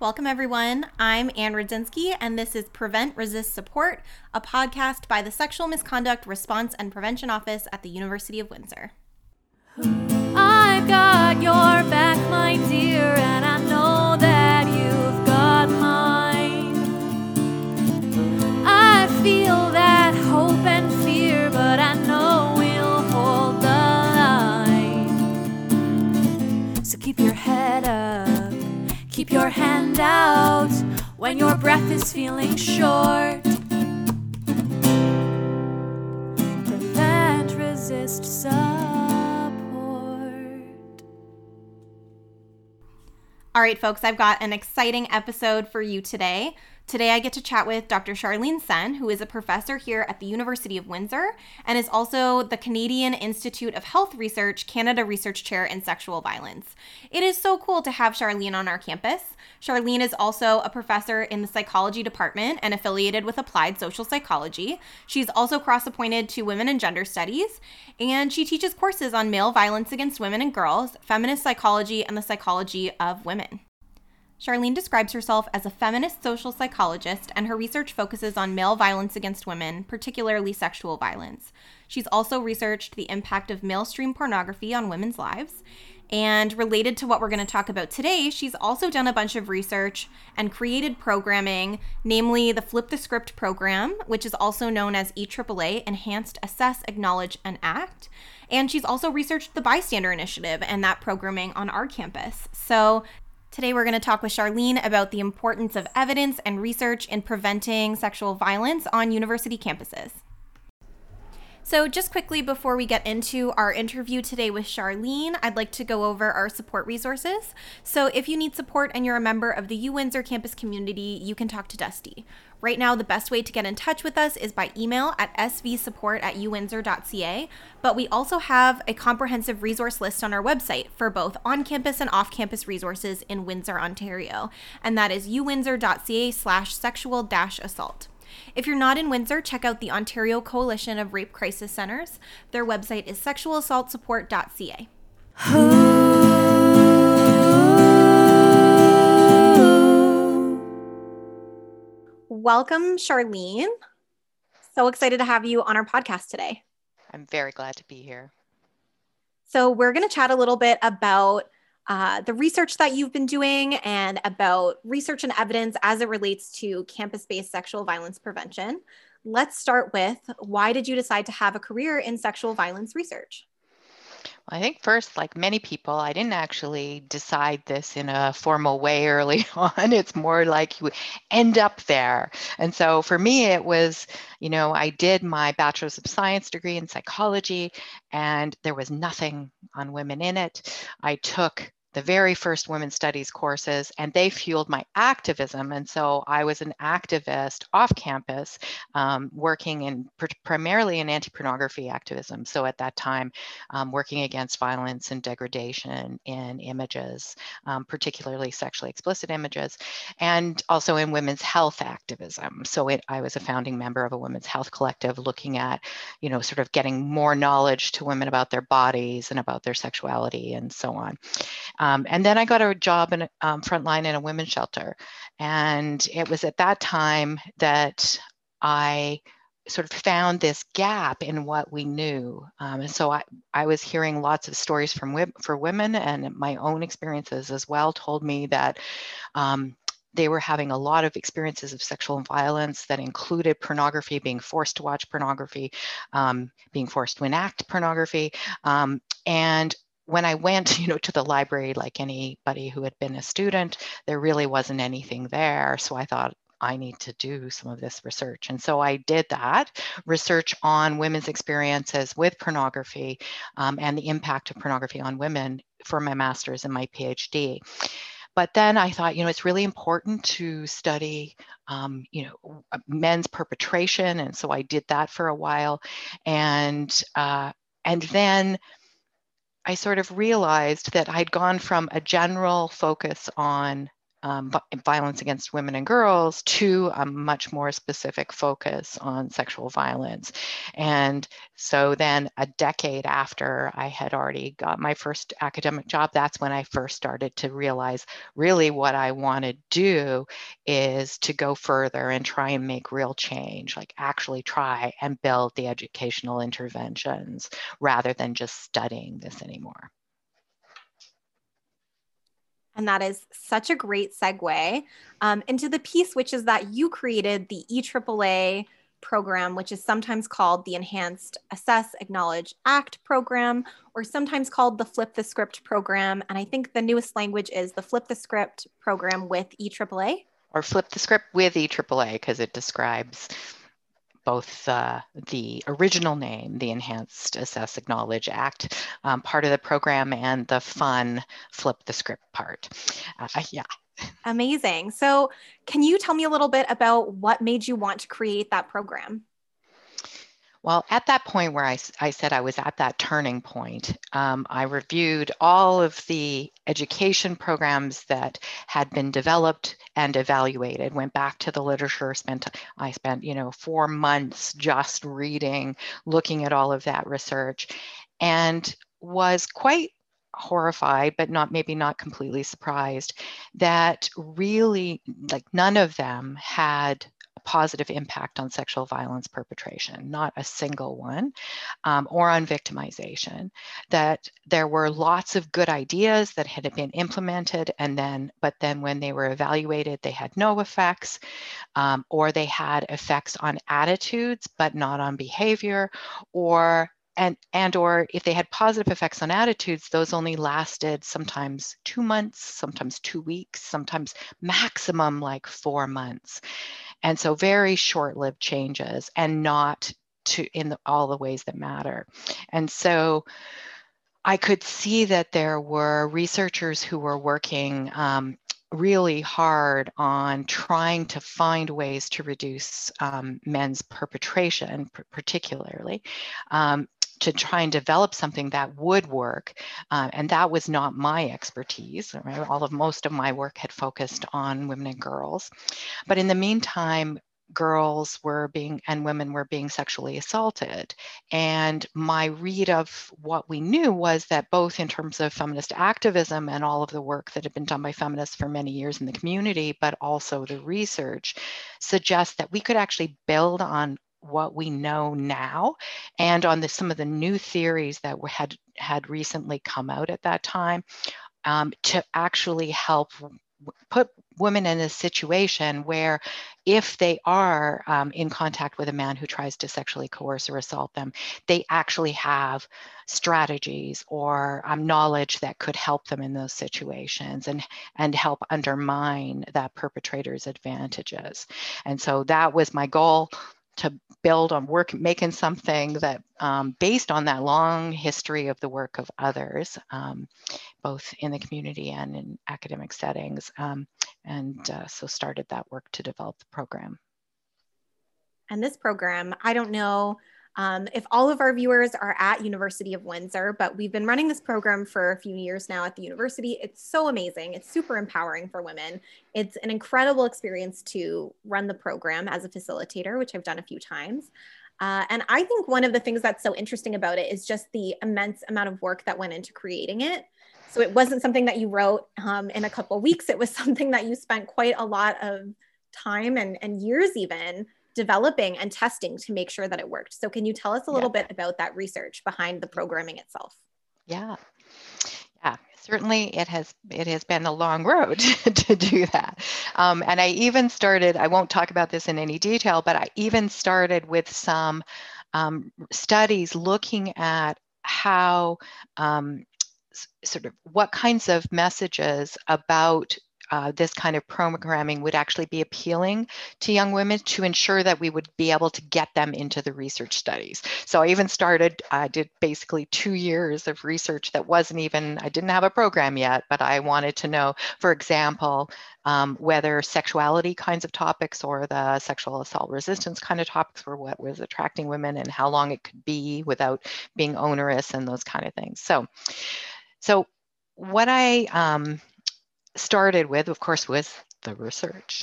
Welcome, everyone. I'm Ann Rudzinski, and this is Prevent, Resist, Support, a podcast by the Sexual Misconduct Response and Prevention Office at the University of Windsor. I've got your back, my dear, Keep your hand out when your breath is feeling short. Prevent, resist, support. All right, folks, I've got an exciting episode for you today. Today, I get to chat with Dr. Charlene Senn, who is a professor here at the University of Windsor and is also the Canadian Institute of Health Research Canada Research Chair in Sexual Violence. It is so cool to have Charlene on our campus. Charlene is also a professor in the psychology department and affiliated with applied social psychology. She's also cross appointed to women and gender studies, and she teaches courses on male violence against women and girls, feminist psychology, and the psychology of women. Charlene describes herself as a feminist social psychologist, and her research focuses on male violence against women, particularly sexual violence. She's also researched the impact of male stream pornography on women's lives. And related to what we're going to talk about today, she's also done a bunch of research and created programming, namely the Flip the Script program, which is also known as EAAA Enhanced Assess, Acknowledge, and Act. And she's also researched the Bystander Initiative and that programming on our campus. So Today, we're going to talk with Charlene about the importance of evidence and research in preventing sexual violence on university campuses. So, just quickly before we get into our interview today with Charlene, I'd like to go over our support resources. So, if you need support and you're a member of the U Windsor campus community, you can talk to Dusty. Right now, the best way to get in touch with us is by email at svsupport at uwindsor.ca, but we also have a comprehensive resource list on our website for both on campus and off campus resources in Windsor, Ontario, and that is uwindsor.ca slash sexual assault. If you're not in Windsor, check out the Ontario Coalition of Rape Crisis Centers. Their website is sexualassaultsupport.ca. Welcome, Charlene. So excited to have you on our podcast today. I'm very glad to be here. So, we're going to chat a little bit about uh, the research that you've been doing and about research and evidence as it relates to campus based sexual violence prevention. Let's start with why did you decide to have a career in sexual violence research? I think first, like many people, I didn't actually decide this in a formal way early on. It's more like you end up there. And so for me, it was, you know, I did my bachelor's of science degree in psychology, and there was nothing on women in it. I took the very first women's studies courses, and they fueled my activism. And so I was an activist off campus, um, working in pr- primarily in anti pornography activism. So at that time, um, working against violence and degradation in images, um, particularly sexually explicit images, and also in women's health activism. So it, I was a founding member of a women's health collective looking at, you know, sort of getting more knowledge to women about their bodies and about their sexuality and so on. Um, and then I got a job in um, frontline in a women's shelter. And it was at that time that I sort of found this gap in what we knew. Um, and so I, I was hearing lots of stories from for women and my own experiences as well told me that um, they were having a lot of experiences of sexual violence that included pornography, being forced to watch pornography, um, being forced to enact pornography, um, and when I went, you know, to the library, like anybody who had been a student, there really wasn't anything there. So I thought, I need to do some of this research. And so I did that research on women's experiences with pornography um, and the impact of pornography on women for my master's and my PhD. But then I thought, you know, it's really important to study, um, you know, men's perpetration. And so I did that for a while. And, uh, and then I sort of realized that I'd gone from a general focus on um, violence against women and girls to a much more specific focus on sexual violence. And so then a decade after I had already got my first academic job, that's when I first started to realize really what I want to do is to go further and try and make real change, like actually try and build the educational interventions rather than just studying this anymore. And that is such a great segue um, into the piece, which is that you created the EAAA program, which is sometimes called the Enhanced Assess, Acknowledge, Act program, or sometimes called the Flip the Script program. And I think the newest language is the Flip the Script program with EAAA. Or Flip the Script with EAAA because it describes both uh, the original name, the Enhanced Assess Acknowledge Act um, part of the program, and the fun flip the script part. Uh, yeah. Amazing. So, can you tell me a little bit about what made you want to create that program? Well, at that point where I, I said I was at that turning point, um, I reviewed all of the education programs that had been developed and evaluated, went back to the literature, spent, I spent, you know, four months just reading, looking at all of that research, and was quite horrified but not maybe not completely surprised that really like none of them had positive impact on sexual violence perpetration, not a single one, um, or on victimization. That there were lots of good ideas that had been implemented, and then, but then when they were evaluated, they had no effects, um, or they had effects on attitudes, but not on behavior, or and and or if they had positive effects on attitudes those only lasted sometimes two months sometimes two weeks sometimes maximum like four months and so very short-lived changes and not to in the, all the ways that matter. And so I could see that there were researchers who were working um, really hard on trying to find ways to reduce um, men's perpetration, particularly, um, to try and develop something that would work. Uh, and that was not my expertise. Right? All of most of my work had focused on women and girls. But in the meantime, girls were being and women were being sexually assaulted. And my read of what we knew was that both in terms of feminist activism and all of the work that had been done by feminists for many years in the community, but also the research suggests that we could actually build on what we know now and on the, some of the new theories that had had recently come out at that time um, to actually help put women in a situation where if they are um, in contact with a man who tries to sexually coerce or assault them they actually have strategies or um, knowledge that could help them in those situations and and help undermine that perpetrator's advantages. And so that was my goal to build on work, making something that um, based on that long history of the work of others, um, both in the community and in academic settings. Um, and uh, so started that work to develop the program. And this program, I don't know um, if all of our viewers are at University of Windsor, but we've been running this program for a few years now at the university. It's so amazing. It's super empowering for women. It's an incredible experience to run the program as a facilitator, which I've done a few times. Uh, and I think one of the things that's so interesting about it is just the immense amount of work that went into creating it. So it wasn't something that you wrote um, in a couple weeks. It was something that you spent quite a lot of time and, and years even developing and testing to make sure that it worked. So can you tell us a little yeah. bit about that research behind the programming itself? Yeah. Yeah, certainly it has it has been a long road to do that. Um, and I even started, I won't talk about this in any detail, but I even started with some um, studies looking at how um, sort of what kinds of messages about uh, this kind of programming would actually be appealing to young women to ensure that we would be able to get them into the research studies. So I even started, I did basically two years of research that wasn't even, I didn't have a program yet, but I wanted to know, for example, um, whether sexuality kinds of topics or the sexual assault resistance kind of topics were what was attracting women and how long it could be without being onerous and those kind of things. So, so what I um, started with, of course, was the research.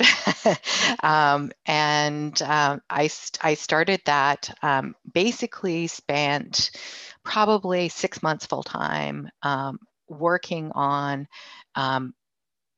um, and um, I, I started that, um, basically spent probably six months full time um, working on um,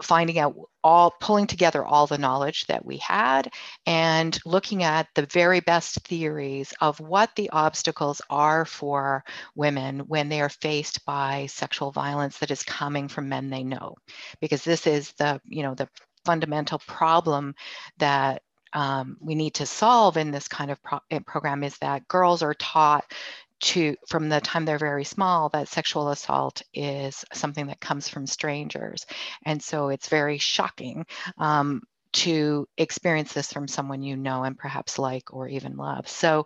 finding out all pulling together all the knowledge that we had and looking at the very best theories of what the obstacles are for women when they are faced by sexual violence that is coming from men they know. Because this is the you know the fundamental problem that um, we need to solve in this kind of pro- program is that girls are taught to from the time they're very small that sexual assault is something that comes from strangers. And so it's very shocking um, to experience this from someone you know and perhaps like or even love. So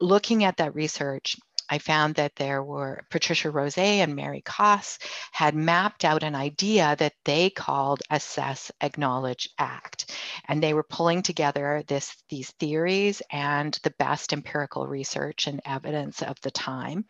looking at that research I found that there were Patricia Rozee and Mary Koss had mapped out an idea that they called assess, acknowledge, act. And they were pulling together this, these theories and the best empirical research and evidence of the time.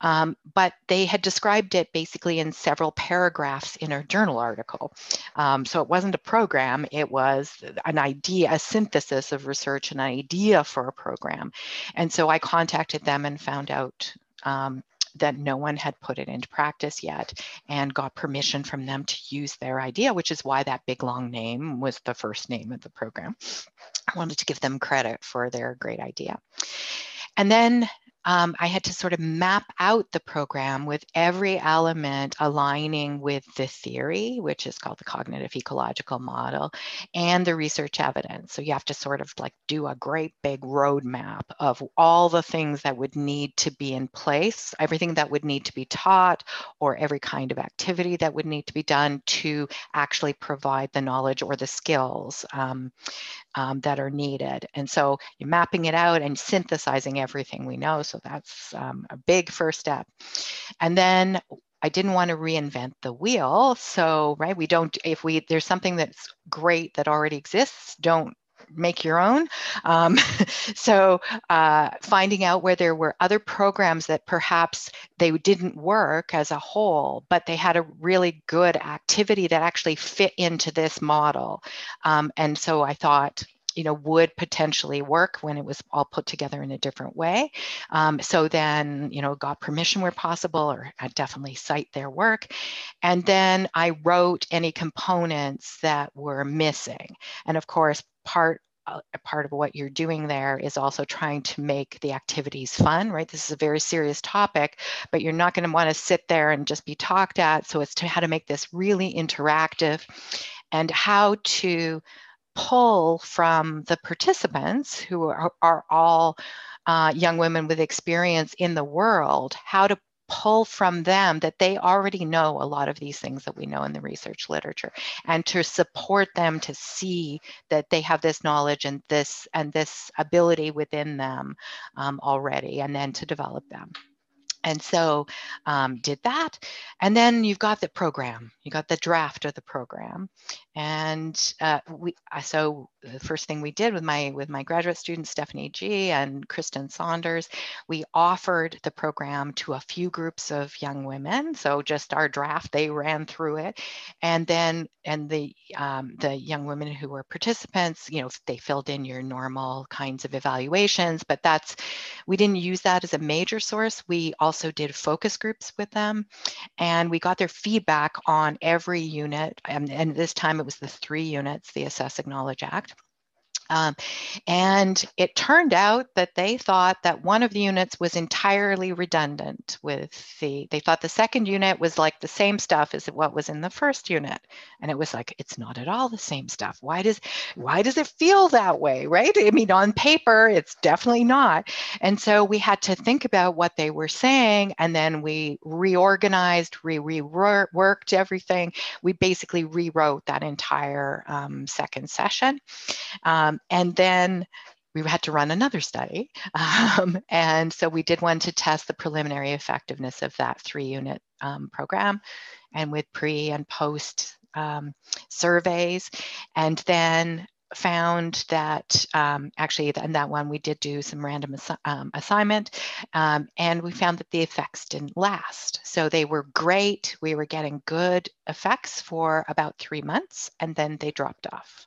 Um, but they had described it basically in several paragraphs in a journal article. Um, so it wasn't a program, it was an idea, a synthesis of research, an idea for a program. And so I contacted them and found out um, that no one had put it into practice yet and got permission from them to use their idea, which is why that big long name was the first name of the program. I wanted to give them credit for their great idea. And then um, I had to sort of map out the program with every element aligning with the theory, which is called the cognitive ecological model, and the research evidence. So you have to sort of like do a great big roadmap of all the things that would need to be in place, everything that would need to be taught, or every kind of activity that would need to be done to actually provide the knowledge or the skills um, um, that are needed. And so you're mapping it out and synthesizing everything we know. So that's um, a big first step. And then I didn't want to reinvent the wheel. So, right, we don't, if we, there's something that's great that already exists, don't make your own. Um, so uh, finding out where there were other programs that perhaps they didn't work as a whole, but they had a really good activity that actually fit into this model. Um, and so I thought, you know, would potentially work when it was all put together in a different way. Um, so then, you know, got permission where possible, or I definitely cite their work. And then I wrote any components that were missing. And of course, part a part of what you're doing there is also trying to make the activities fun, right? This is a very serious topic, but you're not going to want to sit there and just be talked at. So it's to how to make this really interactive and how to pull from the participants who are, are all uh, young women with experience in the world, how to pull from them that they already know a lot of these things that we know in the research literature and to support them to see that they have this knowledge and this and this ability within them um, already and then to develop them and so um, did that and then you've got the program you got the draft of the program and uh, we so the first thing we did with my with my graduate students stephanie g and kristen saunders we offered the program to a few groups of young women so just our draft they ran through it and then and the um, the young women who were participants you know they filled in your normal kinds of evaluations but that's we didn't use that as a major source we also did focus groups with them and we got their feedback on every unit and, and this time it was the three units, the Assess Acknowledge Act. Um, and it turned out that they thought that one of the units was entirely redundant with the, they thought the second unit was like the same stuff as what was in the first unit. And it was like, it's not at all the same stuff. Why does, why does it feel that way, right? I mean, on paper, it's definitely not. And so we had to think about what they were saying. And then we reorganized, re reworked everything. We basically rewrote that entire um, second session. Um, and then we had to run another study. Um, and so we did one to test the preliminary effectiveness of that three unit um, program and with pre and post um, surveys. And then found that um, actually in that one we did do some random assi- um, assignment um, and we found that the effects didn't last so they were great we were getting good effects for about three months and then they dropped off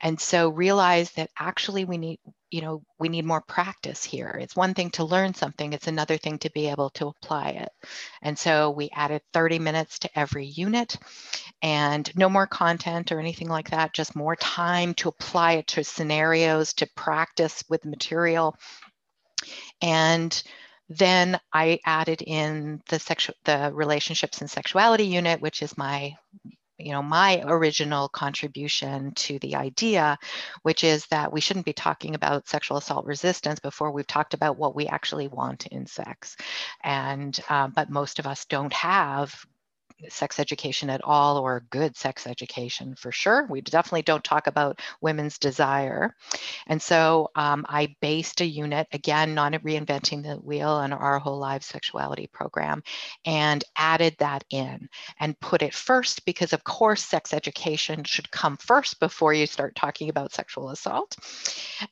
and so realize that actually we need you know we need more practice here. It's one thing to learn something it's another thing to be able to apply it. And so we added 30 minutes to every unit and no more content or anything like that just more time to apply it to scenarios to practice with material. And then I added in the sexual the relationships and sexuality unit, which is my you know my original contribution to the idea which is that we shouldn't be talking about sexual assault resistance before we've talked about what we actually want in sex. And uh, but most of us don't have sex education at all or good sex education for sure. We definitely don't talk about women's desire. And so um, I based a unit, again, not reinventing the wheel on our whole lives sexuality program, and added that in and put it first because, of course, sex education should come first before you start talking about sexual assault.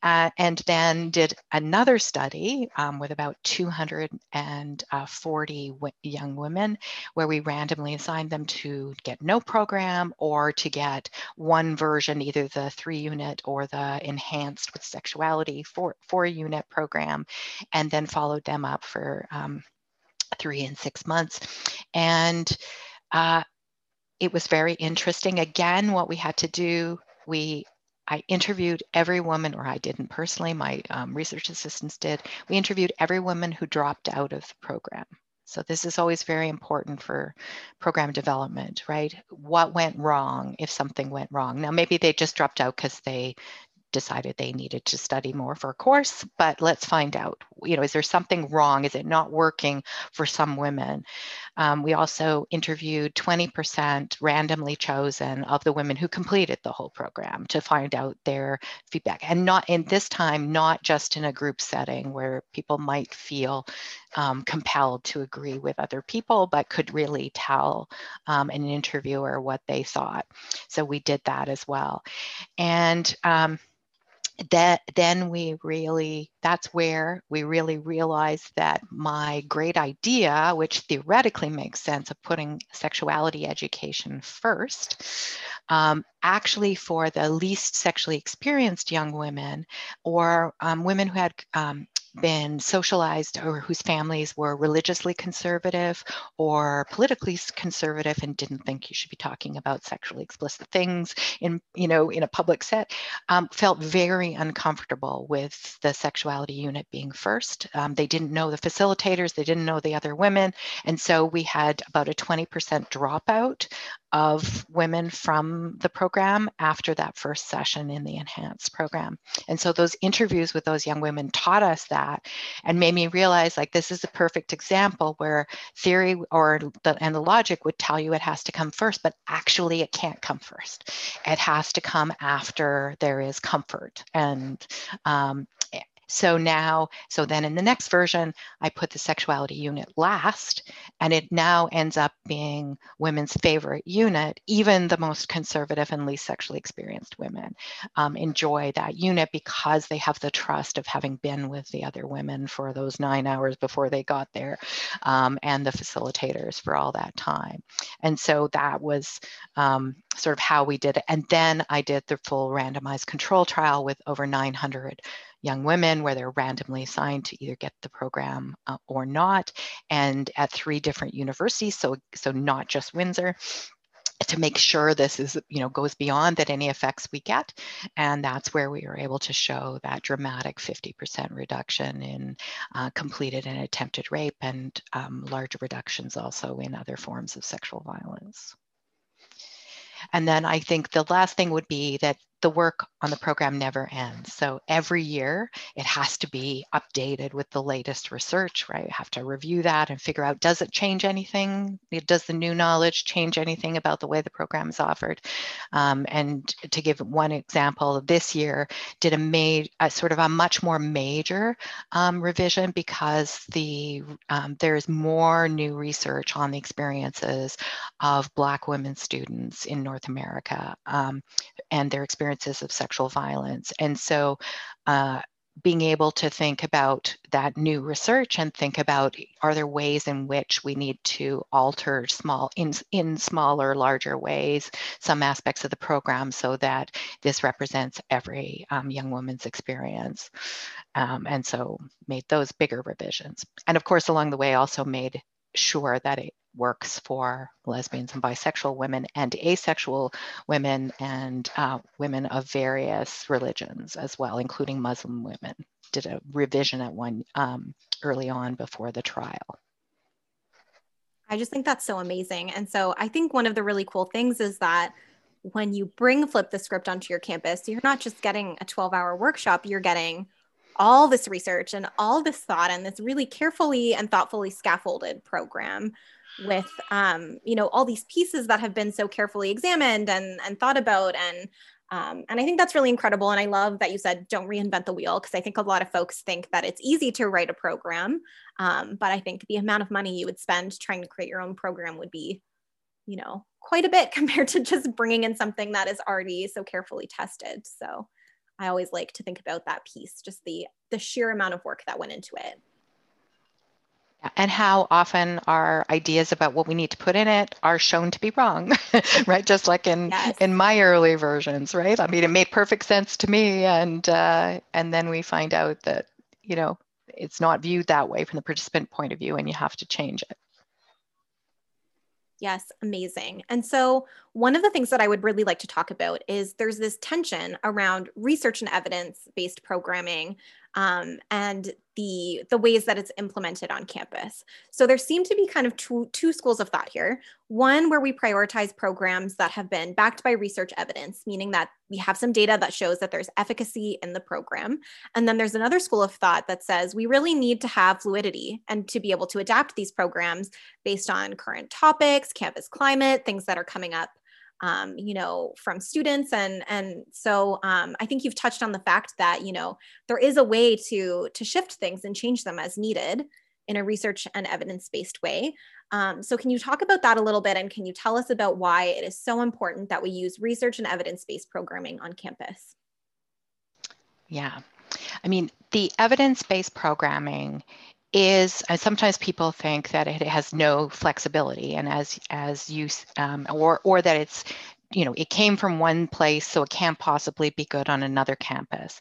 Uh, and then did another study um, with about 240 young women where we randomly assign them to get no program or to get one version, either the three unit or the enhanced with sexuality four, four unit program, and then followed them up for um, three and six months. And uh, it was very interesting. Again, what we had to do, we I interviewed every woman, or I didn't personally, my um, research assistants did. We interviewed every woman who dropped out of the program. So this is always very important for program development, right? What went wrong if something went wrong? Now, maybe they just dropped out because they decided they needed to study more for a course, but let's find out, you know, is there something wrong? Is it not working for some women? Um, we also interviewed 20% randomly chosen of the women who completed the whole program to find out their feedback. And not in this time, not just in a group setting where people might feel um, compelled to agree with other people, but could really tell um, an interviewer what they thought. So we did that as well. And um, that then we really that's where we really realize that my great idea which theoretically makes sense of putting sexuality education first um, actually for the least sexually experienced young women or um, women who had um, been socialized or whose families were religiously conservative or politically conservative and didn't think you should be talking about sexually explicit things in you know in a public set um, felt very uncomfortable with the sexuality unit being first. Um, they didn't know the facilitators they didn't know the other women and so we had about a 20% dropout of women from the program after that first session in the enhanced program. And so those interviews with those young women taught us that and made me realize like this is a perfect example where theory or the and the logic would tell you it has to come first, but actually it can't come first. It has to come after there is comfort and um, so now, so then in the next version, I put the sexuality unit last, and it now ends up being women's favorite unit. Even the most conservative and least sexually experienced women um, enjoy that unit because they have the trust of having been with the other women for those nine hours before they got there um, and the facilitators for all that time. And so that was um, sort of how we did it. And then I did the full randomized control trial with over 900 young women where they're randomly assigned to either get the program uh, or not, and at three different universities, so, so not just Windsor to make sure this is you know goes beyond that any effects we get. And that's where we were able to show that dramatic 50% reduction in uh, completed and attempted rape and um, large reductions also in other forms of sexual violence. And then i think the last thing would be that the work on the program never ends. So every year it has to be updated with the latest research, right? You have to review that and figure out does it change anything? Does the new knowledge change anything about the way the program is offered? Um, and to give one example, this year did a, made a sort of a much more major um, revision because the um, there's more new research on the experiences of Black women students in North America. Um, and their experiences of sexual violence. And so uh, being able to think about that new research and think about are there ways in which we need to alter small in in smaller larger ways some aspects of the program so that this represents every um, young woman's experience um, and so made those bigger revisions and of course along the way also made sure that it works for lesbians and bisexual women and asexual women and uh, women of various religions as well, including Muslim women. Did a revision at one um, early on before the trial. I just think that's so amazing. And so I think one of the really cool things is that when you bring Flip the Script onto your campus, you're not just getting a 12 hour workshop, you're getting all this research and all this thought and this really carefully and thoughtfully scaffolded program with um, you know all these pieces that have been so carefully examined and and thought about and um, and I think that's really incredible. And I love that you said don't reinvent the wheel because I think a lot of folks think that it's easy to write a program, um, but I think the amount of money you would spend trying to create your own program would be, you know, quite a bit compared to just bringing in something that is already so carefully tested. So I always like to think about that piece, just the the sheer amount of work that went into it and how often our ideas about what we need to put in it are shown to be wrong right just like in yes. in my early versions right i mean it made perfect sense to me and uh, and then we find out that you know it's not viewed that way from the participant point of view and you have to change it Yes, amazing. And so, one of the things that I would really like to talk about is there's this tension around research and evidence based programming um, and the the ways that it's implemented on campus. So there seem to be kind of two, two schools of thought here. One where we prioritize programs that have been backed by research evidence, meaning that we have some data that shows that there's efficacy in the program. And then there's another school of thought that says we really need to have fluidity and to be able to adapt these programs based on current topics, campus climate, things that are coming up um, you know, from students. And, and so um, I think you've touched on the fact that, you know, there is a way to, to shift things and change them as needed in a research and evidence-based way. Um, so can you talk about that a little bit and can you tell us about why it is so important that we use research and evidence-based programming on campus? Yeah, I mean, the evidence-based programming is uh, sometimes people think that it has no flexibility and as as you um, or or that it's you know it came from one place so it can't possibly be good on another campus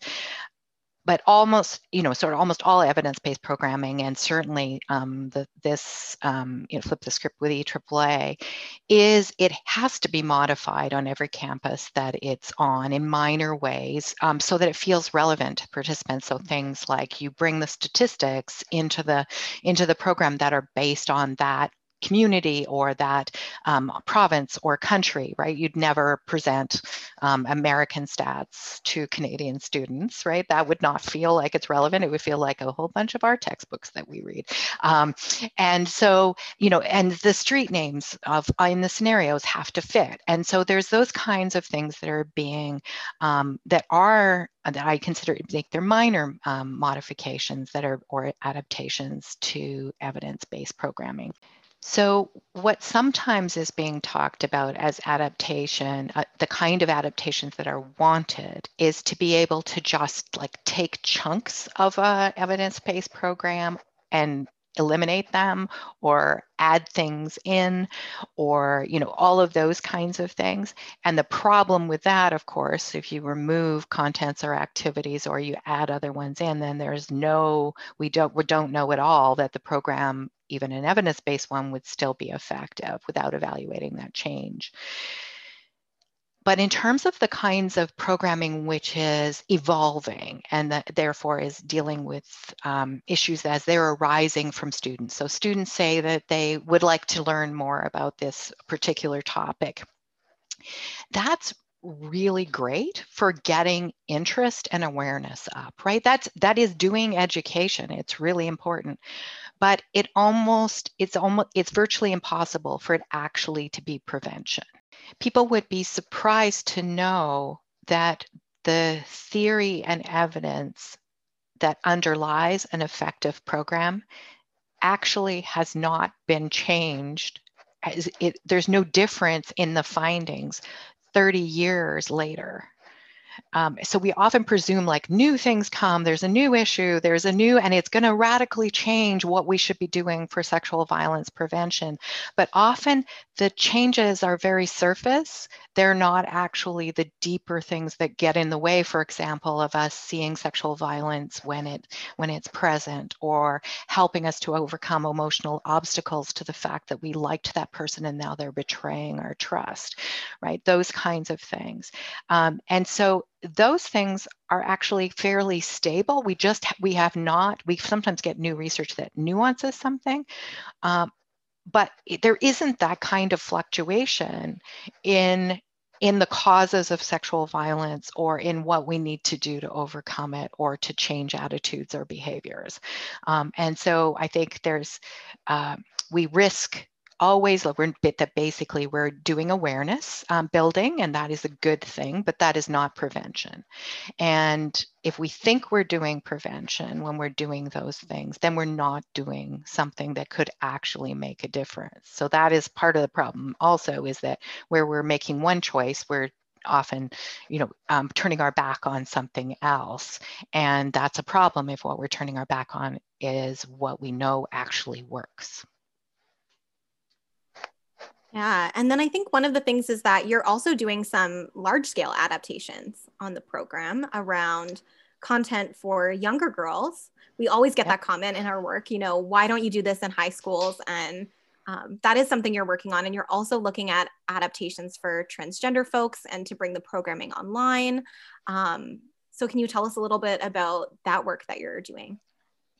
but almost, you know, sort of almost all evidence-based programming, and certainly um, the, this, um, you know, flip the script with EAAA, is it has to be modified on every campus that it's on in minor ways, um, so that it feels relevant to participants. So things like you bring the statistics into the into the program that are based on that community or that um, province or country, right? You'd never present um, American stats to Canadian students, right? That would not feel like it's relevant. It would feel like a whole bunch of our textbooks that we read. Um, and so, you know, and the street names of in the scenarios have to fit. And so there's those kinds of things that are being, um, that are that I consider like they're minor um, modifications that are or adaptations to evidence-based programming. So, what sometimes is being talked about as adaptation, uh, the kind of adaptations that are wanted, is to be able to just like take chunks of a evidence-based program and eliminate them or add things in or you know all of those kinds of things. And the problem with that of course if you remove contents or activities or you add other ones in then there's no we don't we don't know at all that the program even an evidence-based one would still be effective without evaluating that change but in terms of the kinds of programming which is evolving and that therefore is dealing with um, issues as they're arising from students. So students say that they would like to learn more about this particular topic. That's really great for getting interest and awareness up, right? That's that is doing education. It's really important. But it almost it's almost it's virtually impossible for it actually to be prevention people would be surprised to know that the theory and evidence that underlies an effective program actually has not been changed. It, there's no difference in the findings 30 years later. Um, so we often presume like new things come, there's a new issue, there's a new, and it's going to radically change what we should be doing for sexual violence prevention. But often the changes are very surface. They're not actually the deeper things that get in the way, for example, of us seeing sexual violence when it when it's present or helping us to overcome emotional obstacles to the fact that we liked that person and now they're betraying our trust, right? Those kinds of things. Um, and so those things are actually fairly stable. We just we have not. We sometimes get new research that nuances something, um, but there isn't that kind of fluctuation in in the causes of sexual violence or in what we need to do to overcome it or to change attitudes or behaviors. Um, and so I think there's uh, we risk always that basically we're doing awareness um, building and that is a good thing but that is not prevention. And if we think we're doing prevention when we're doing those things then we're not doing something that could actually make a difference. So that is part of the problem also is that where we're making one choice we're often you know um, turning our back on something else. And that's a problem if what we're turning our back on is what we know actually works yeah. And then I think one of the things is that you're also doing some large scale adaptations on the program around content for younger girls. We always get yep. that comment in our work, you know, why don't you do this in high schools? And um, that is something you're working on. And you're also looking at adaptations for transgender folks and to bring the programming online. Um, so, can you tell us a little bit about that work that you're doing?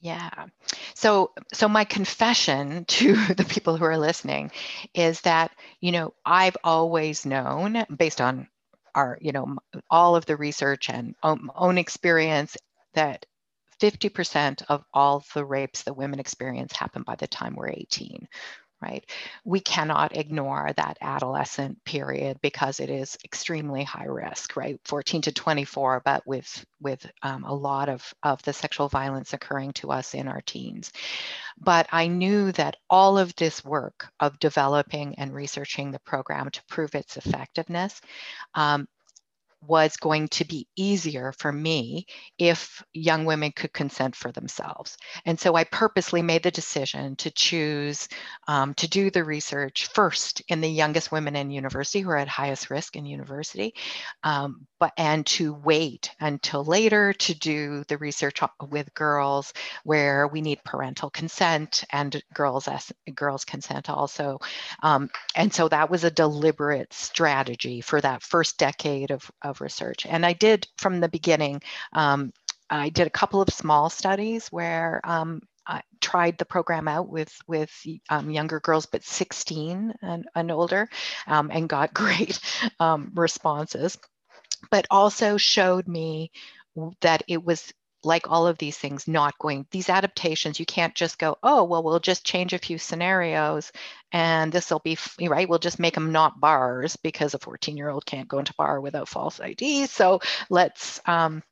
Yeah. So so my confession to the people who are listening is that, you know, I've always known based on our, you know, all of the research and own experience that 50% of all the rapes that women experience happen by the time we're 18, right? We cannot ignore that adolescent period because it is extremely high risk, right? 14 to 24, but with with um, a lot of, of the sexual violence occurring to us in our teens. But I knew that all of this work of developing and researching the program to prove its effectiveness um, was going to be easier for me if young women could consent for themselves. And so I purposely made the decision to choose um, to do the research first in the youngest women in university who are at highest risk in university, um, but and to wait until later to do the research with girls where we need parental consent and girls girls consent also. Um, and so that was a deliberate strategy for that first decade of, of of research. And I did from the beginning, um, I did a couple of small studies where um, I tried the program out with with um, younger girls, but 16 and, and older, um, and got great um, responses. But also showed me that it was like all of these things not going these adaptations you can't just go oh well we'll just change a few scenarios and this will be right? We'll just make them not bars because a 14 year old can't go into bar without false id so let's um,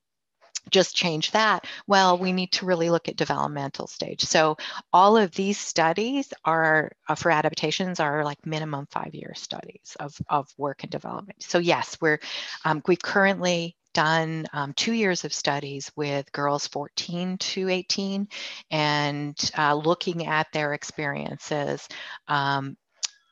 just change that well we need to really look at developmental stage. So all of these studies are uh, for adaptations are like minimum five year studies of, of work and development. So yes we're um, we've currently done um, two years of studies with girls 14 to 18 and uh, looking at their experiences um,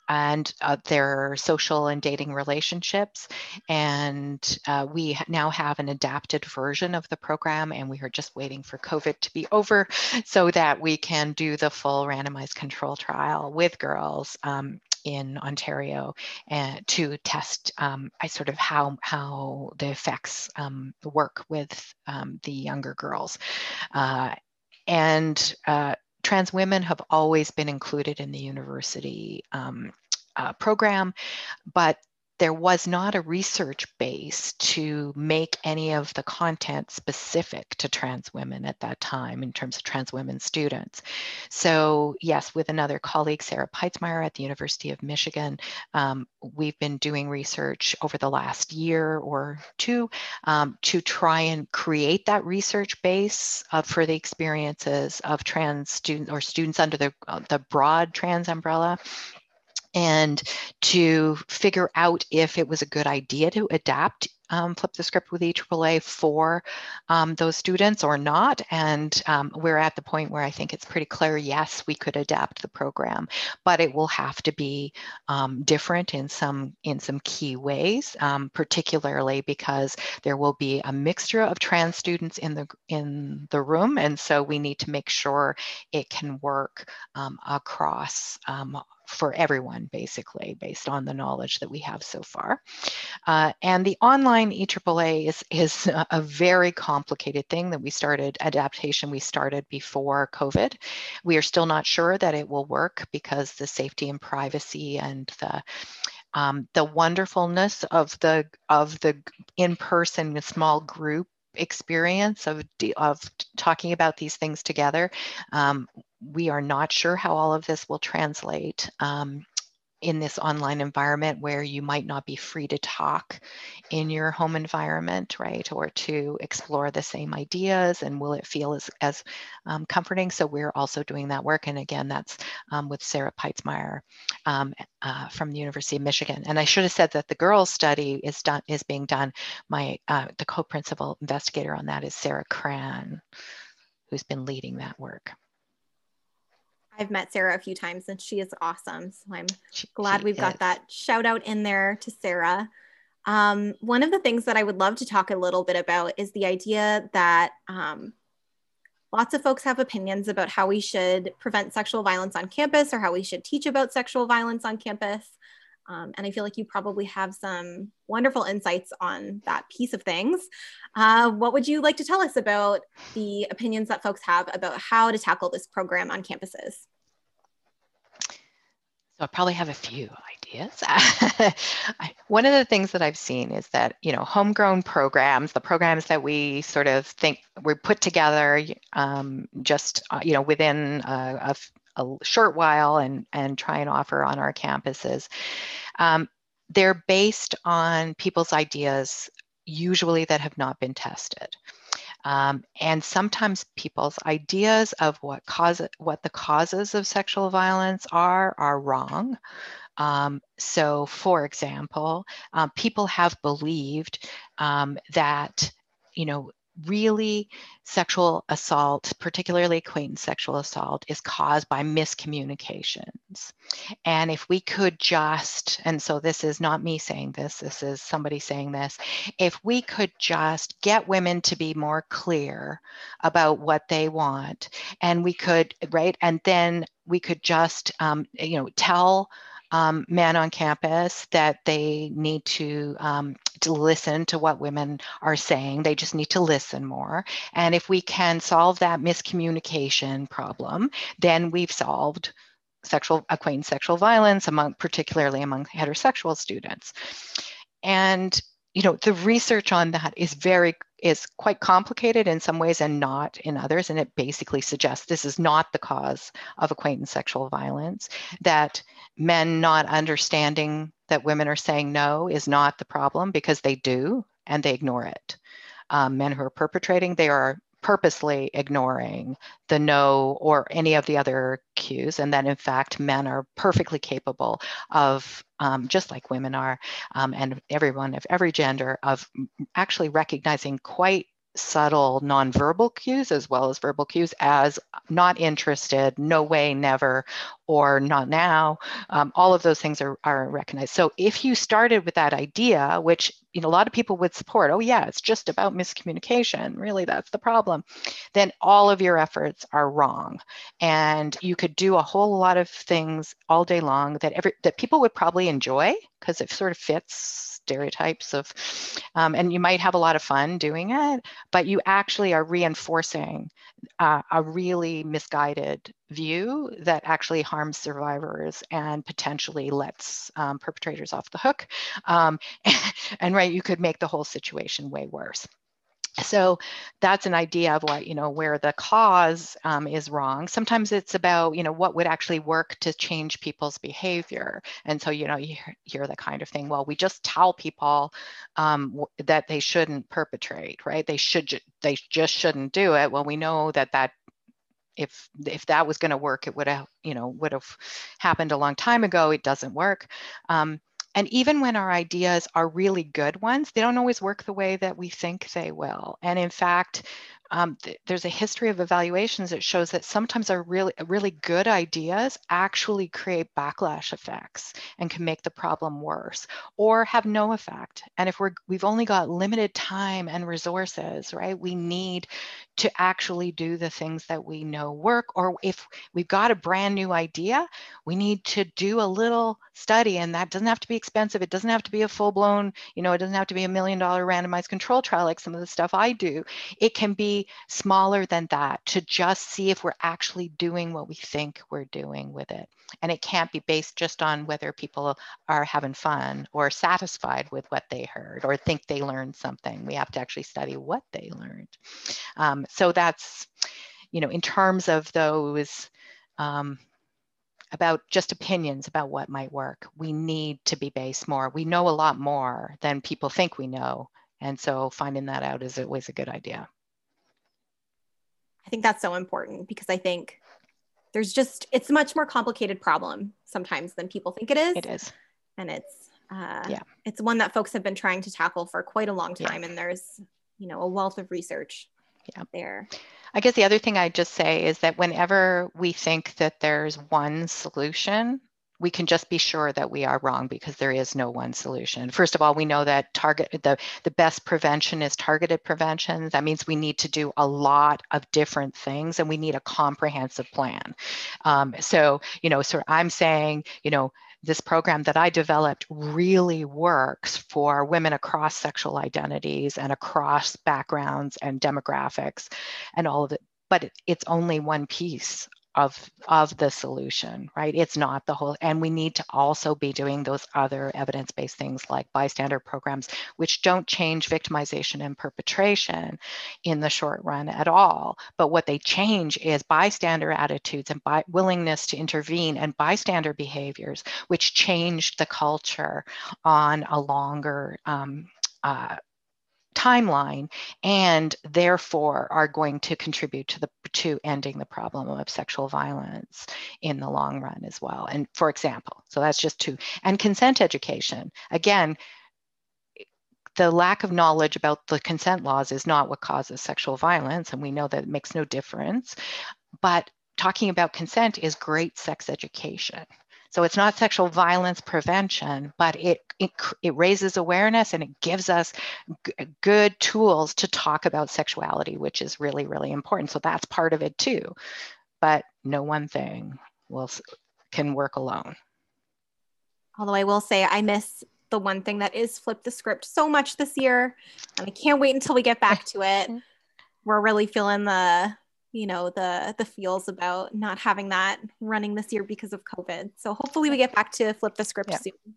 and uh, their social and dating relationships. And uh, we now have an adapted version of the program, and we are just waiting for COVID to be over so that we can do the full randomized control trial with girls um, in Ontario and to test um, I sort of how how the effects um, work with um, the younger girls. Uh, and uh, trans women have always been included in the university um, uh, program, but there was not a research base to make any of the content specific to trans women at that time in terms of trans women students. So yes, with another colleague, Sarah Peitzmeier at the University of Michigan, um, we've been doing research over the last year or two um, to try and create that research base uh, for the experiences of trans students or students under the, uh, the broad trans umbrella and to figure out if it was a good idea to adapt um, flip the script with EAAA for um, those students or not. And um, we're at the point where I think it's pretty clear, yes, we could adapt the program, but it will have to be um, different in some in some key ways, um, particularly because there will be a mixture of trans students in the in the room. And so we need to make sure it can work um, across for everyone, basically, based on the knowledge that we have so far. Uh, and the online EAAA is, is a very complicated thing that we started, adaptation we started before COVID. We are still not sure that it will work because the safety and privacy and the um, the wonderfulness of the of the in-person small group experience of of talking about these things together um, we are not sure how all of this will translate um, in this online environment where you might not be free to talk in your home environment, right? Or to explore the same ideas and will it feel as, as um, comforting? So we're also doing that work. And again, that's um, with Sarah Peitzmeier um, uh, from the University of Michigan. And I should have said that the girls study is done is being done. My uh, the co-principal investigator on that is Sarah Crann, who's been leading that work. I've met Sarah a few times and she is awesome. So I'm glad we've got that shout out in there to Sarah. Um, one of the things that I would love to talk a little bit about is the idea that um, lots of folks have opinions about how we should prevent sexual violence on campus or how we should teach about sexual violence on campus. Um, and I feel like you probably have some wonderful insights on that piece of things. Uh, what would you like to tell us about the opinions that folks have about how to tackle this program on campuses? So I probably have a few ideas. One of the things that I've seen is that, you know, homegrown programs, the programs that we sort of think we put together um, just, uh, you know, within a, a, a short while and, and try and offer on our campuses. Um, they're based on people's ideas, usually that have not been tested. Um, and sometimes people's ideas of what cause what the causes of sexual violence are are wrong. Um, so, for example, um, people have believed um, that you know really sexual assault, particularly acquaintance sexual assault, is caused by miscommunications. And if we could just, and so this is not me saying this, this is somebody saying this, if we could just get women to be more clear about what they want, and we could, right, and then we could just, um, you know, tell um, men on campus that they need to um, to listen to what women are saying. They just need to listen more. And if we can solve that miscommunication problem, then we've solved sexual acquaintance sexual violence among particularly among heterosexual students. And you know the research on that is very is quite complicated in some ways and not in others. And it basically suggests this is not the cause of acquaintance sexual violence that men not understanding that women are saying no is not the problem because they do and they ignore it. Um, men who are perpetrating they are purposely ignoring the no or any of the other cues, and that in fact men are perfectly capable of, um, just like women are, um, and everyone of every gender, of actually recognizing quite subtle nonverbal cues as well as verbal cues as not interested, no way, never, or not now. Um, all of those things are, are recognized. So if you started with that idea, which you know a lot of people would support, oh yeah, it's just about miscommunication. Really, that's the problem. Then all of your efforts are wrong, and you could do a whole lot of things all day long that every that people would probably enjoy because it sort of fits stereotypes of, um, and you might have a lot of fun doing it, but you actually are reinforcing uh, a really misguided view that actually harms survivors and potentially lets um, perpetrators off the hook. Um, and, and right, you could make the whole situation way worse so that's an idea of what you know where the cause um, is wrong sometimes it's about you know what would actually work to change people's behavior and so you know you hear the kind of thing well we just tell people um, that they shouldn't perpetrate right they should they just shouldn't do it well we know that that if if that was going to work, it would have you know would have happened a long time ago. It doesn't work. Um, and even when our ideas are really good ones, they don't always work the way that we think they will. And in fact, um, th- there's a history of evaluations that shows that sometimes our really really good ideas actually create backlash effects and can make the problem worse or have no effect. And if we're we've only got limited time and resources right we need to actually do the things that we know work or if we've got a brand new idea we need to do a little study and that doesn't have to be expensive. It doesn't have to be a full blown you know it doesn't have to be a million dollar randomized control trial like some of the stuff i do. It can be smaller than that to just see if we're actually doing what we think we're doing with it. And it can't be based just on whether people are having fun or satisfied with what they heard or think they learned something. We have to actually study what they learned. Um, so that's, you know, in terms of those. Um, about just opinions about what might work. We need to be based more. We know a lot more than people think we know. And so finding that out is always a good idea. I think that's so important because I think there's just it's a much more complicated problem sometimes than people think it is. It is. And it's uh, yeah. it's one that folks have been trying to tackle for quite a long time yeah. and there's you know a wealth of research yeah. there. I guess the other thing I'd just say is that whenever we think that there's one solution, we can just be sure that we are wrong because there is no one solution. First of all, we know that target the, the best prevention is targeted prevention. That means we need to do a lot of different things and we need a comprehensive plan. Um, so, you know, so I'm saying, you know, this program that I developed really works for women across sexual identities and across backgrounds and demographics and all of it but it's only one piece of of the solution right? It's not the whole and we need to also be doing those other evidence-based things like bystander programs which don't change victimization and perpetration in the short run at all. But what they change is bystander attitudes and by willingness to intervene and bystander behaviors which change the culture on a longer um, uh, timeline and therefore are going to contribute to the to ending the problem of sexual violence in the long run as well. And for example so that's just two and consent education. Again the lack of knowledge about the consent laws is not what causes sexual violence and we know that it makes no difference but talking about consent is great sex education so it's not sexual violence prevention, but it, it, it raises awareness and it gives us g- good tools to talk about sexuality, which is really, really important. So that's part of it too. But no one thing will can work alone. Although I will say I miss the one thing that is flip the script so much this year. And I can't wait until we get back to it. We're really feeling the you know the the feels about not having that running this year because of covid so hopefully we get back to flip the script yeah. soon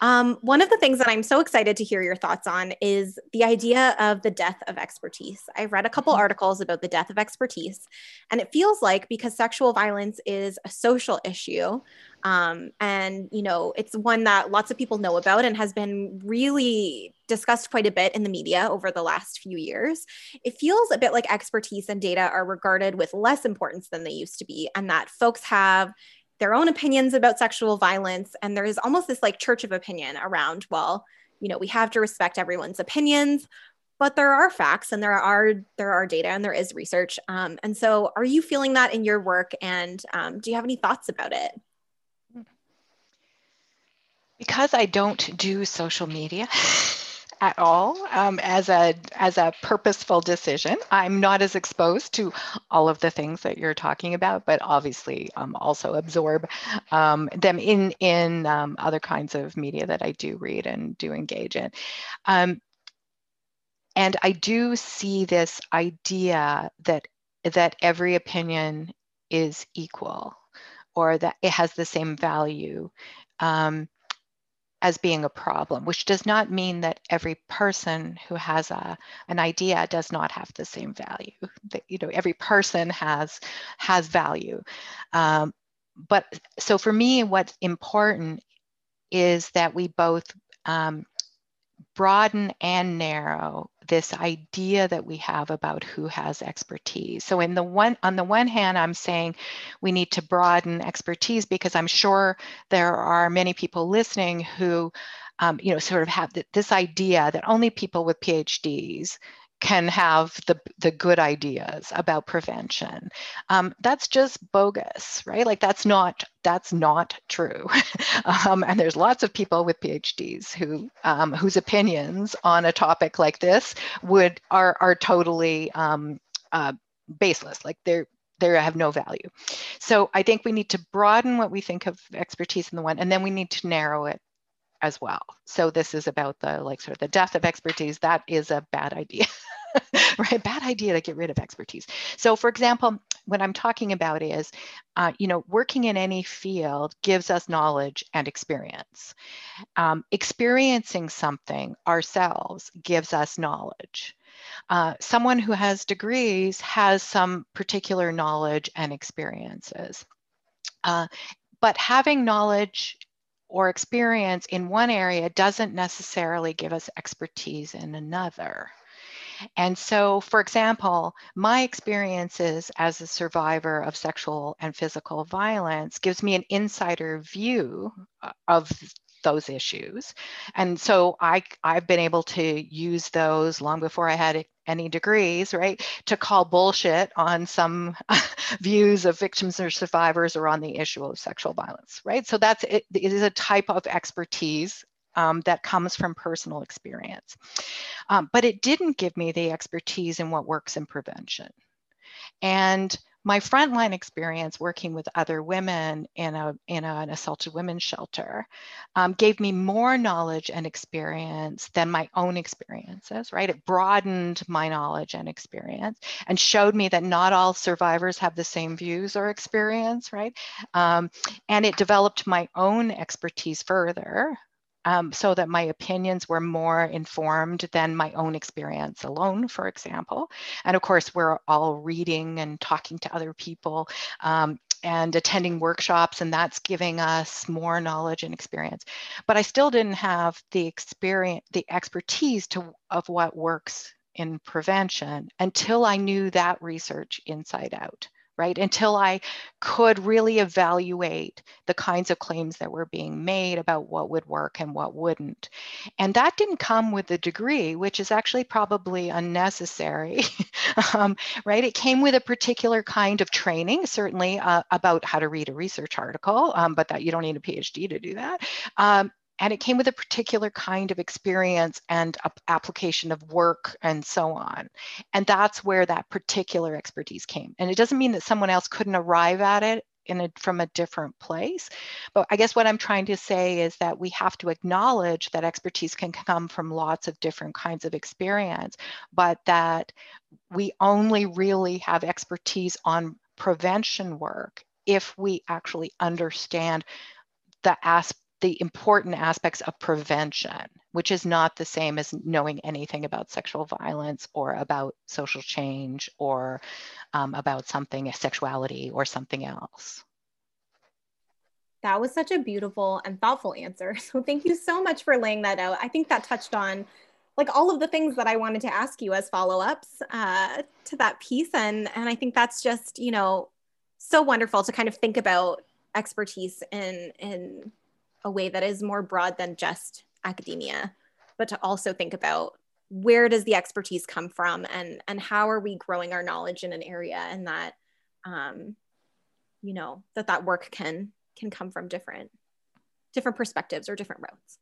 um, one of the things that I'm so excited to hear your thoughts on is the idea of the death of expertise. I read a couple mm-hmm. articles about the death of expertise, and it feels like because sexual violence is a social issue, um, and you know it's one that lots of people know about and has been really discussed quite a bit in the media over the last few years. It feels a bit like expertise and data are regarded with less importance than they used to be, and that folks have their own opinions about sexual violence and there is almost this like church of opinion around well you know we have to respect everyone's opinions but there are facts and there are there are data and there is research. Um, and so are you feeling that in your work? And um, do you have any thoughts about it because i don't do social media at all um, as a as a purposeful decision. I'm not as exposed to all of the things that you're talking about, but obviously um, also absorb um, them in in um, other kinds of media that I do read and do engage in. Um, and I do see this idea that that every opinion is equal or that it has the same value. Um, as being a problem, which does not mean that every person who has a, an idea does not have the same value. That, you know, every person has has value. Um, but so for me, what's important is that we both um, broaden and narrow this idea that we have about who has expertise. So in the one on the one hand, I'm saying we need to broaden expertise because I'm sure there are many people listening who um, you know, sort of have this idea that only people with PhDs can have the, the good ideas about prevention. Um, that's just bogus right? Like that's not that's not true. Um, and there's lots of people with phds who um, whose opinions on a topic like this would are are totally um, uh, baseless like they're they have no value. So i think we need to broaden what we think of expertise in the one and then we need to narrow it as well. So this is about the like sort of the death of expertise. That is a bad idea, right? Bad idea to get rid of expertise. So for example, what I'm talking about is, uh, you know, working in any field gives us knowledge and experience. Um, experiencing something ourselves gives us knowledge. Uh, someone who has degrees has some particular knowledge and experiences. Uh, but having knowledge or experience in one area doesn't necessarily give us expertise in another. And so, for example, my experiences as a survivor of sexual and physical violence gives me an insider view uh, of those issues. And so I, I've been able to use those long before I had any degrees, right, to call bullshit on some views of victims or survivors or on the issue of sexual violence, right? So that's it, it is a type of expertise um, that comes from personal experience. Um, but it didn't give me the expertise in what works in prevention. And my frontline experience working with other women in, a, in a, an assaulted women's shelter um, gave me more knowledge and experience than my own experiences, right? It broadened my knowledge and experience and showed me that not all survivors have the same views or experience, right? Um, and it developed my own expertise further um, so that my opinions were more informed than my own experience alone, for example. And of course, we're all reading and talking to other people um, and attending workshops, and that's giving us more knowledge and experience. But I still didn't have the experience, the expertise to, of what works in prevention until I knew that research inside out right? Until I could really evaluate the kinds of claims that were being made about what would work and what wouldn't. And that didn't come with a degree, which is actually probably unnecessary, um, right? It came with a particular kind of training, certainly uh, about how to read a research article, um, but that you don't need a PhD to do that. Um, and it came with a particular kind of experience and application of work and so on. And that's where that particular expertise came. And it doesn't mean that someone else couldn't arrive at it in a, from a different place. But I guess what I'm trying to say is that we have to acknowledge that expertise can come from lots of different kinds of experience, but that we only really have expertise on prevention work if we actually understand the aspect the important aspects of prevention, which is not the same as knowing anything about sexual violence or about social change or um, about something, sexuality or something else. That was such a beautiful and thoughtful answer. So thank you so much for laying that out. I think that touched on like all of the things that I wanted to ask you as follow-ups uh, to that piece. And, and I think that's just, you know, so wonderful to kind of think about expertise in, in a way that is more broad than just academia, but to also think about where does the expertise come from and and how are we growing our knowledge in an area and that um, you know that that work can can come from different different perspectives or different roads.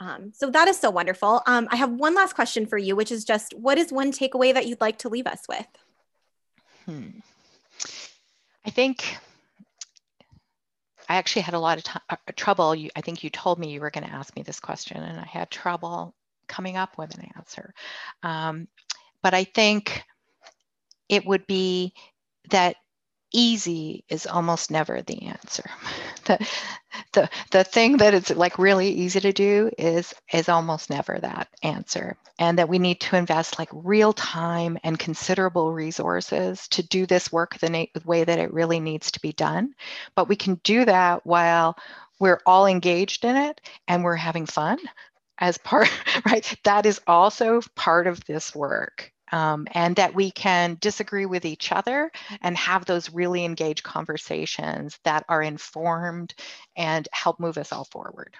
Um, so that is so wonderful. Um, i have one last question for you which is just what is one takeaway that you'd like to leave us with? Hmm. i think I actually had a lot of t- uh, trouble. You, I think you told me you were going to ask me this question, and I had trouble coming up with an answer. Um, but I think it would be that easy is almost never the answer. the, the, the thing that is like really easy to do is, is almost never that answer. And that we need to invest like real time and considerable resources to do this work the, na- the way that it really needs to be done. But we can do that while we're all engaged in it and we're having fun as part, right? That is also part of this work. Um, and that we can disagree with each other and have those really engaged conversations that are informed and help move us all forward.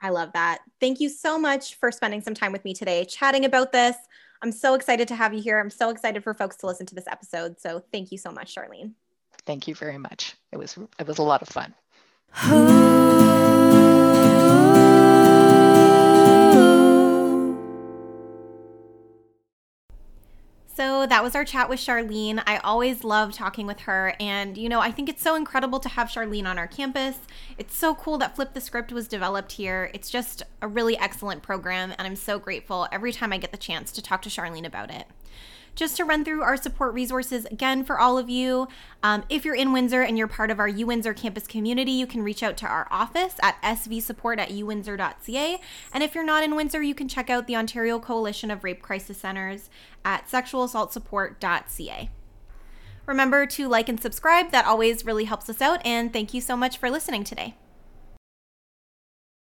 I love that. Thank you so much for spending some time with me today, chatting about this. I'm so excited to have you here. I'm so excited for folks to listen to this episode. So thank you so much, Charlene. Thank you very much. It was it was a lot of fun. So that was our chat with Charlene. I always love talking with her. And, you know, I think it's so incredible to have Charlene on our campus. It's so cool that Flip the Script was developed here. It's just a really excellent program. And I'm so grateful every time I get the chance to talk to Charlene about it just to run through our support resources again for all of you. Um, if you're in Windsor and you're part of our UWindsor campus community, you can reach out to our office at svsupport at uwindsor.ca. And if you're not in Windsor, you can check out the Ontario Coalition of Rape Crisis Centers at sexualassaultsupport.ca. Remember to like and subscribe, that always really helps us out. And thank you so much for listening today.